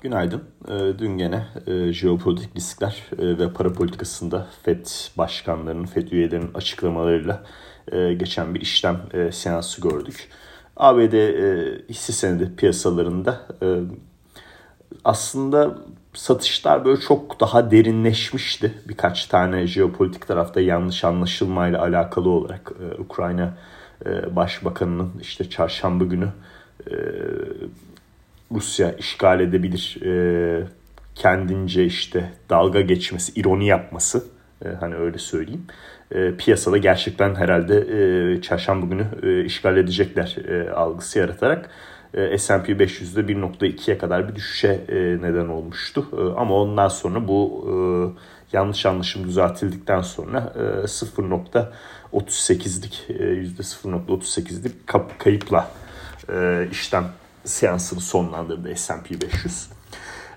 Günaydın. Ee, dün gene e, jeopolitik riskler e, ve para politikasında FED başkanlarının, FED üyelerinin açıklamalarıyla e, geçen bir işlem seansı gördük. ABD hisse senedi piyasalarında aslında satışlar böyle çok daha derinleşmişti. Birkaç tane jeopolitik tarafta yanlış anlaşılmayla alakalı olarak Ukrayna Başbakanı'nın işte çarşamba günü Rusya işgal edebilir e, kendince işte dalga geçmesi, ironi yapması e, hani öyle söyleyeyim. E, piyasada gerçekten herhalde e, çarşamba günü e, işgal edecekler e, algısı yaratarak e, S&P 500'de 1.2'ye kadar bir düşüşe e, neden olmuştu. E, ama ondan sonra bu e, yanlış anlaşım düzeltildikten sonra e, 0.38'lik e, %0.38'lik kayıpla e, işlem seansını sonlandırdı S&P 500.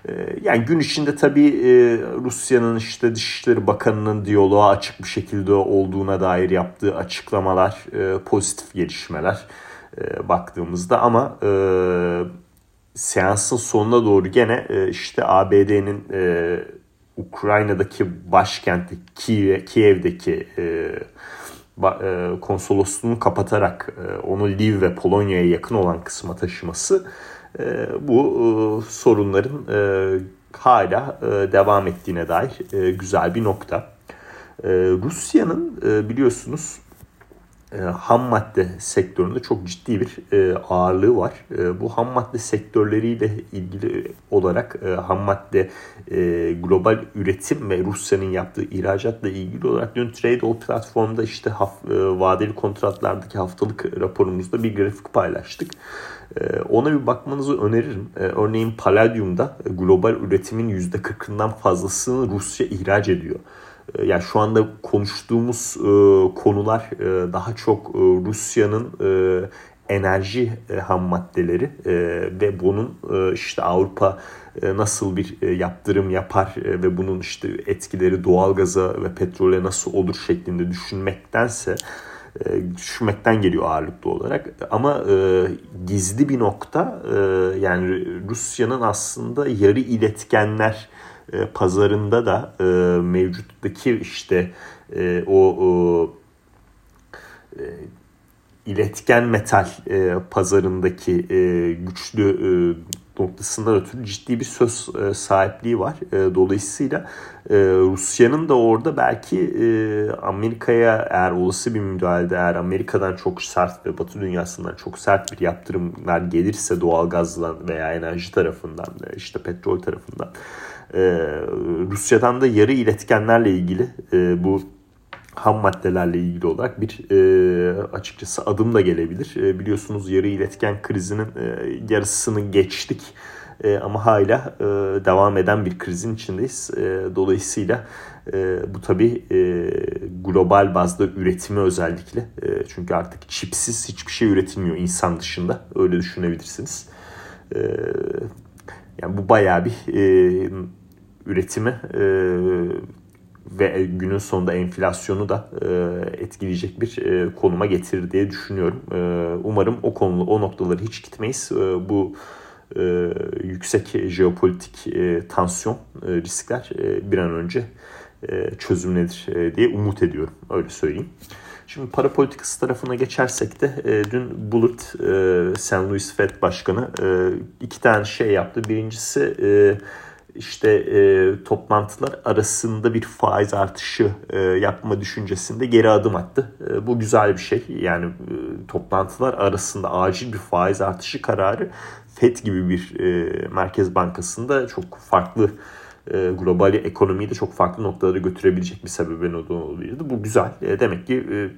Ee, yani gün içinde tabii e, Rusya'nın işte Dışişleri Bakanı'nın diyaloğa açık bir şekilde olduğuna dair yaptığı açıklamalar, e, pozitif gelişmeler e, baktığımızda ama seansın sonuna doğru gene işte ABD'nin Ukrayna'daki başkenti Kiev'deki e, konsolosluğunu kapatarak e, onu Lviv ve Polonya'ya yakın olan kısma taşıması e, bu sorunların hala devam ettiğine dair güzel bir nokta. Rusya'nın biliyorsunuz e, ham madde sektöründe çok ciddi bir e, ağırlığı var. E, bu ham madde sektörleriyle ilgili olarak ham madde global üretim ve Rusya'nın yaptığı ihracatla ilgili olarak dün Tradeall platformda işte vadeli kontratlardaki haftalık raporumuzda bir grafik paylaştık. Ona bir bakmanızı öneririm. Örneğin Palladium'da global üretimin %40'ından fazlasını Rusya ihraç ediyor. Ee, yani şu anda konuştuğumuz e, konular e, daha çok e, Rusya'nın e, enerji e, ham maddeleri e, ve bunun e, işte Avrupa e, nasıl bir e, yaptırım yapar e, ve bunun işte etkileri doğalgaza ve petrole nasıl olur şeklinde düşünmektense e, düşünmekten geliyor ağırlıklı olarak. Ama e, gizli bir nokta e, yani Rusya'nın aslında yarı iletkenler e, pazarında da e, mevcuttaki işte e, o, e, iletken metal e, pazarındaki e, güçlü e, noktasından ötürü ciddi bir söz e, sahipliği var. E, dolayısıyla e, Rusya'nın da orada belki e, Amerika'ya eğer olası bir müdahalede eğer Amerika'dan çok sert ve Batı dünyasından çok sert bir yaptırımlar gelirse doğal gazdan veya enerji tarafından işte petrol tarafından e, Rusya'dan da yarı iletkenlerle ilgili e, bu ham maddelerle ilgili olarak bir e, açıkçası adım da gelebilir. E, biliyorsunuz yarı iletken krizinin e, yarısını geçtik e, ama hala e, devam eden bir krizin içindeyiz. E, dolayısıyla e, bu tabi e, global bazda üretimi özellikle e, çünkü artık çipsiz hiçbir şey üretilmiyor insan dışında öyle düşünebilirsiniz. E, yani bu bayağı bir e, üretimi e, ve günün sonunda enflasyonu da e, etkileyecek bir e, konuma getirir diye düşünüyorum. E, umarım o konu o noktaları hiç gitmeyiz. Bu yüksek jeopolitik tansiyon riskler bir an önce çözümlenir diye umut ediyorum. Öyle söyleyeyim. Şimdi para politikası tarafına geçersek de e, dün Bullard, e, St. Louis Fed Başkanı e, iki tane şey yaptı. Birincisi e, işte e, toplantılar arasında bir faiz artışı e, yapma düşüncesinde geri adım attı. E, bu güzel bir şey. Yani e, toplantılar arasında acil bir faiz artışı kararı FED gibi bir e, merkez bankasında çok farklı e, global ekonomiyi de çok farklı noktalara götürebilecek bir sebebe neden olabilirdi. Bu güzel. E, demek ki e,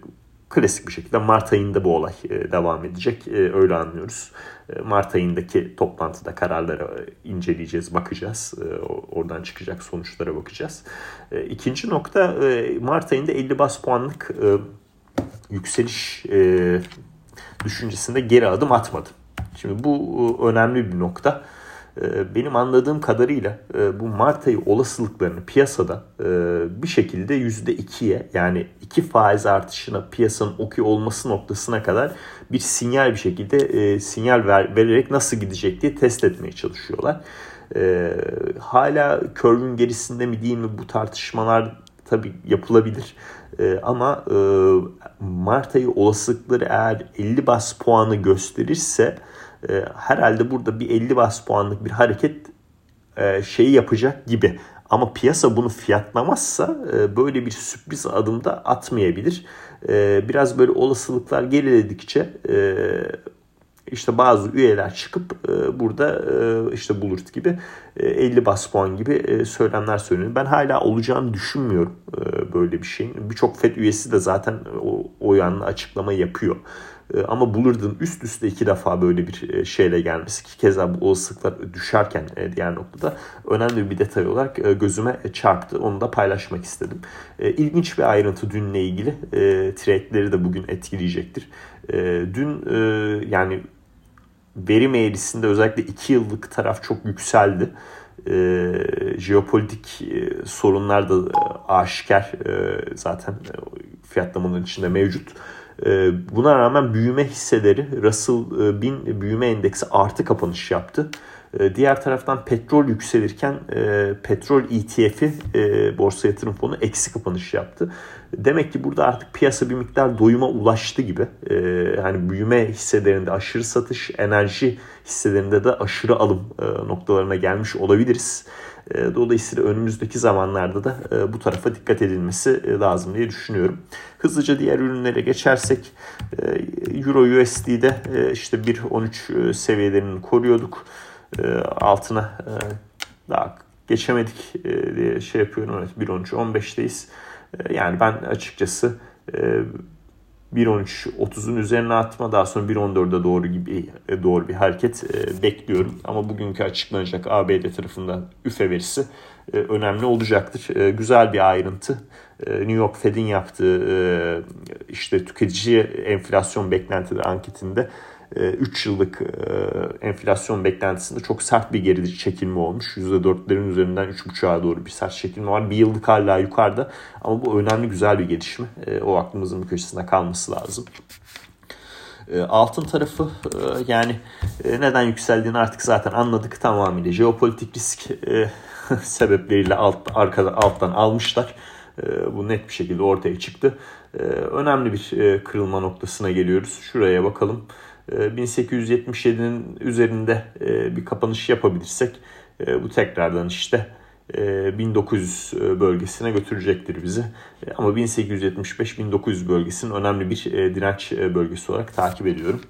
klasik bir şekilde Mart ayında bu olay e, devam edecek. E, öyle anlıyoruz. E, Mart ayındaki toplantıda kararları inceleyeceğiz, bakacağız. Oradan çıkacak sonuçlara bakacağız. İkinci nokta Mart ayında 50 bas puanlık yükseliş düşüncesinde geri adım atmadı. Şimdi bu önemli bir nokta. Benim anladığım kadarıyla bu Mart ayı olasılıklarını piyasada bir şekilde %2'ye yani 2 faiz artışına piyasanın okey olması noktasına kadar bir sinyal bir şekilde sinyal ver, vererek nasıl gidecek diye test etmeye çalışıyorlar. Hala curve'ün gerisinde mi değil mi bu tartışmalar tabii yapılabilir. E, ama e, Mart ayı olasılıkları eğer 50 bas puanı gösterirse e, herhalde burada bir 50 bas puanlık bir hareket e, şeyi yapacak gibi. Ama piyasa bunu fiyatlamazsa e, böyle bir sürpriz adımda atmayabilir. E, biraz böyle olasılıklar geriledikçe e, işte bazı üyeler çıkıp e, burada e, işte Bulut gibi e, 50 bas puan gibi e, söylemler söylüyor. Ben hala olacağını düşünmüyorum e, böyle bir şeyin. Birçok FED üyesi de zaten o, o yanlı açıklama yapıyor. E, ama Bullard'ın üst üste iki defa böyle bir e, şeyle gelmesi ki keza bu olasılıklar düşerken e, diğer noktada önemli bir detay olarak gözüme çarptı. Onu da paylaşmak istedim. İlginç bir ayrıntı dünle ilgili. Trade'leri de bugün etkileyecektir. Dün yani verim eğrisinde özellikle 2 yıllık taraf çok yükseldi. E, jeopolitik e, sorunlar da e, aşikar e, zaten e, fiyatlamaların içinde mevcut. E, buna rağmen büyüme hisseleri Russell 1000 e, büyüme endeksi artı kapanış yaptı. E, diğer taraftan petrol yükselirken e, petrol ETF'i e, borsa yatırım fonu eksi kapanış yaptı. Demek ki burada artık piyasa bir miktar doyuma ulaştı gibi. E, hani büyüme hisselerinde aşırı satış, enerji hisselerinde de aşırı alım noktalarına gelmiş olabiliriz. E, dolayısıyla önümüzdeki zamanlarda da e, bu tarafa dikkat edilmesi e, lazım diye düşünüyorum. Hızlıca diğer ürünlere geçersek Euro USD'de işte 1.13 seviyelerini koruyorduk. Altına daha geçemedik diye şey yapıyorum. Evet 1.13 15'teyiz. Yani ben açıkçası 1.13 30'un üzerine atma daha sonra 1.14'e doğru gibi e, doğru bir hareket e, bekliyorum. Ama bugünkü açıklanacak ABD tarafından üfe verisi e, önemli olacaktır. Güzel bir ayrıntı. New York Fed'in yaptığı işte tüketici enflasyon beklentileri anketinde 3 e, yıllık e, enflasyon beklentisinde çok sert bir geri çekilme olmuş. %4'lerin üzerinden 3.5'a doğru bir sert çekilme var. Bir yıllık hala yukarıda ama bu önemli güzel bir gelişme. E, o aklımızın bir köşesinde kalması lazım. Altın tarafı yani neden yükseldiğini artık zaten anladık tamamıyla. Jeopolitik risk sebepleriyle alt, arkada, alttan almışlar. Bu net bir şekilde ortaya çıktı. Önemli bir kırılma noktasına geliyoruz. Şuraya bakalım. 1877'nin ee, üzerinde e, bir kapanış yapabilirsek e, bu tekrardan işte 1900 e, bölgesine götürecektir bizi. Ama 1875-1900 bölgesinin önemli bir direnç bölgesi olarak takip ediyorum.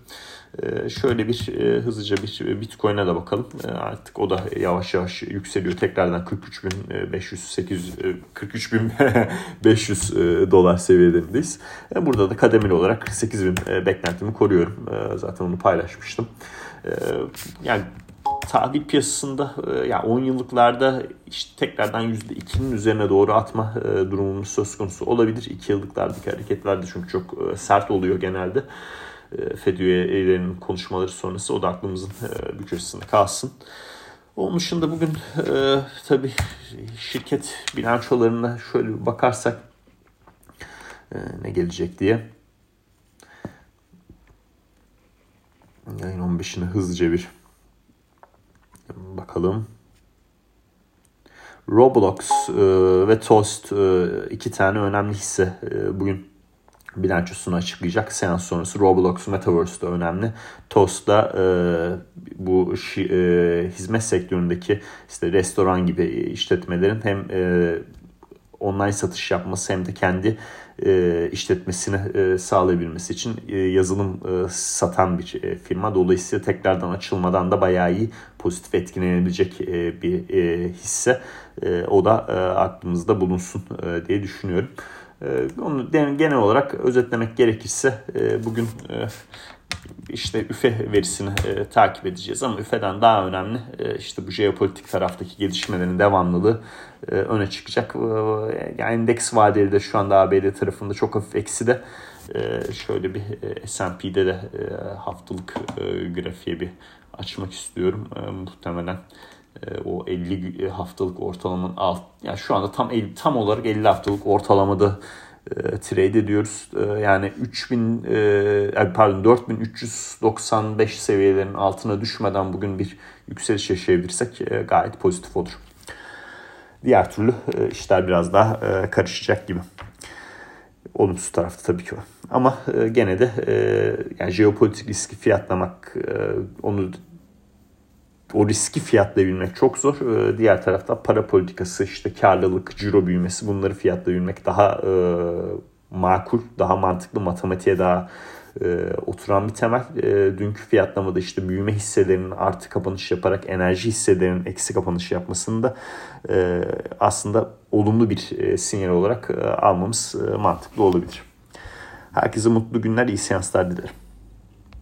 Ee, şöyle bir e, hızlıca bir Bitcoin'e de bakalım. Ee, artık o da yavaş yavaş yükseliyor. Tekrardan 43.500 800 43.500 dolar seviyelerindeyiz. Burada da kademeli olarak 48.000 e, beklentimi koruyorum. Zaten onu paylaşmıştım. Yani tahvil piyasasında yani 10 yıllıklarda işte tekrardan %2'nin üzerine doğru atma durumumuz söz konusu olabilir. 2 yıllıklardaki hareketlerde çünkü çok sert oluyor genelde. E, FED üyelerinin konuşmaları sonrası o da aklımızın e, bir köşesinde kalsın. Onun dışında bugün e, tabii şirket bilançolarına şöyle bir bakarsak e, ne gelecek diye. Yayın 15'ine hızlıca bir bakalım. Roblox e, ve Toast e, iki tane önemli hisse e, bugün bilançosunu açıklayacak. Seans sonrası Roblox Metaverse de önemli. Toast'da e, bu e, hizmet sektöründeki işte restoran gibi işletmelerin hem e, online satış yapması hem de kendi e, işletmesini e, sağlayabilmesi için e, yazılım e, satan bir e, firma. Dolayısıyla tekrardan açılmadan da bayağı iyi pozitif etkilenebilecek e, bir e, hisse. E, o da e, aklımızda bulunsun e, diye düşünüyorum. Ee, onu genel olarak özetlemek gerekirse e, bugün e, işte üfe verisini e, takip edeceğiz ama üfeden daha önemli işte bu jeopolitik taraftaki gelişmelerin devamlılığı öne çıkacak. Yani endeks vadeli de şu anda ABD tarafında çok hafif eksi de şöyle bir S&P'de de haftalık grafiğe bir açmak istiyorum. E, muhtemelen e, o 50 haftalık ortalamanın alt yani şu anda tam 50, tam olarak 50 haftalık ortalamada e, trade ediyoruz. E, yani 3000 e, pardon 4395 seviyelerin altına düşmeden bugün bir yükseliş yaşayabilirsek e, gayet pozitif olur. Diğer türlü e, işler biraz daha e, karışacak gibi. Olumsuz tarafta tabii ki var. Ama e, gene de e, yani jeopolitik riski fiyatlamak, e, onu o riski fiyatlayabilmek çok zor. E, diğer tarafta para politikası, işte karlılık, ciro büyümesi bunları fiyatlayabilmek daha e, makul, daha mantıklı, matematiğe daha e, oturan bir temel. E, dünkü fiyatlamada işte büyüme hisselerinin artı kapanış yaparak enerji hisselerinin eksi kapanış yapmasında aslında olumlu bir sinyal olarak almamız mantıklı olabilir. Herkese mutlu günler, iyi seanslar dilerim.